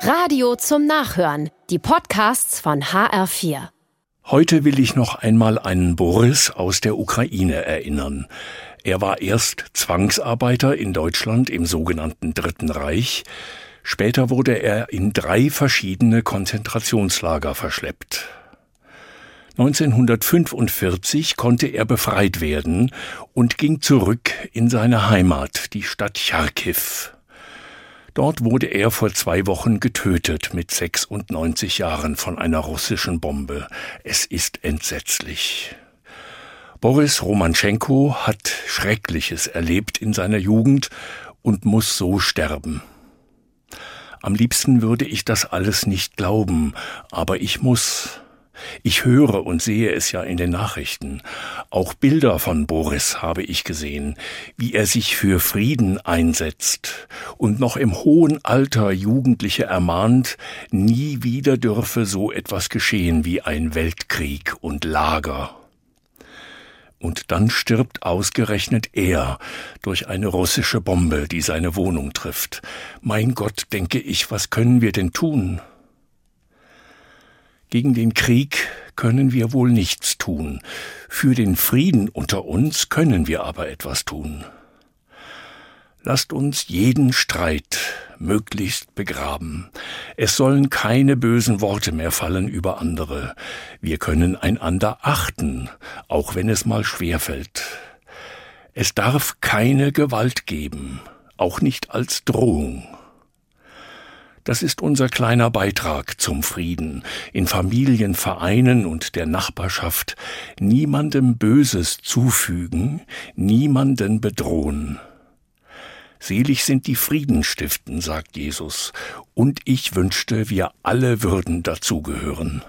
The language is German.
Radio zum Nachhören. Die Podcasts von HR4. Heute will ich noch einmal einen Boris aus der Ukraine erinnern. Er war erst Zwangsarbeiter in Deutschland im sogenannten Dritten Reich. Später wurde er in drei verschiedene Konzentrationslager verschleppt. 1945 konnte er befreit werden und ging zurück in seine Heimat, die Stadt Charkiw. Dort wurde er vor zwei Wochen getötet mit 96 Jahren von einer russischen Bombe. Es ist entsetzlich. Boris Romanschenko hat Schreckliches erlebt in seiner Jugend und muss so sterben. Am liebsten würde ich das alles nicht glauben, aber ich muss. Ich höre und sehe es ja in den Nachrichten. Auch Bilder von Boris habe ich gesehen, wie er sich für Frieden einsetzt und noch im hohen Alter Jugendliche ermahnt, nie wieder dürfe so etwas geschehen wie ein Weltkrieg und Lager. Und dann stirbt ausgerechnet er durch eine russische Bombe, die seine Wohnung trifft. Mein Gott, denke ich, was können wir denn tun? Gegen den Krieg können wir wohl nichts tun, für den Frieden unter uns können wir aber etwas tun. Lasst uns jeden Streit möglichst begraben. Es sollen keine bösen Worte mehr fallen über andere. Wir können einander achten, auch wenn es mal schwer fällt. Es darf keine Gewalt geben, auch nicht als Drohung. Das ist unser kleiner Beitrag zum Frieden, in Familien, Vereinen und der Nachbarschaft niemandem Böses zufügen, niemanden bedrohen. Selig sind die Friedenstiften, sagt Jesus, und ich wünschte, wir alle würden dazugehören.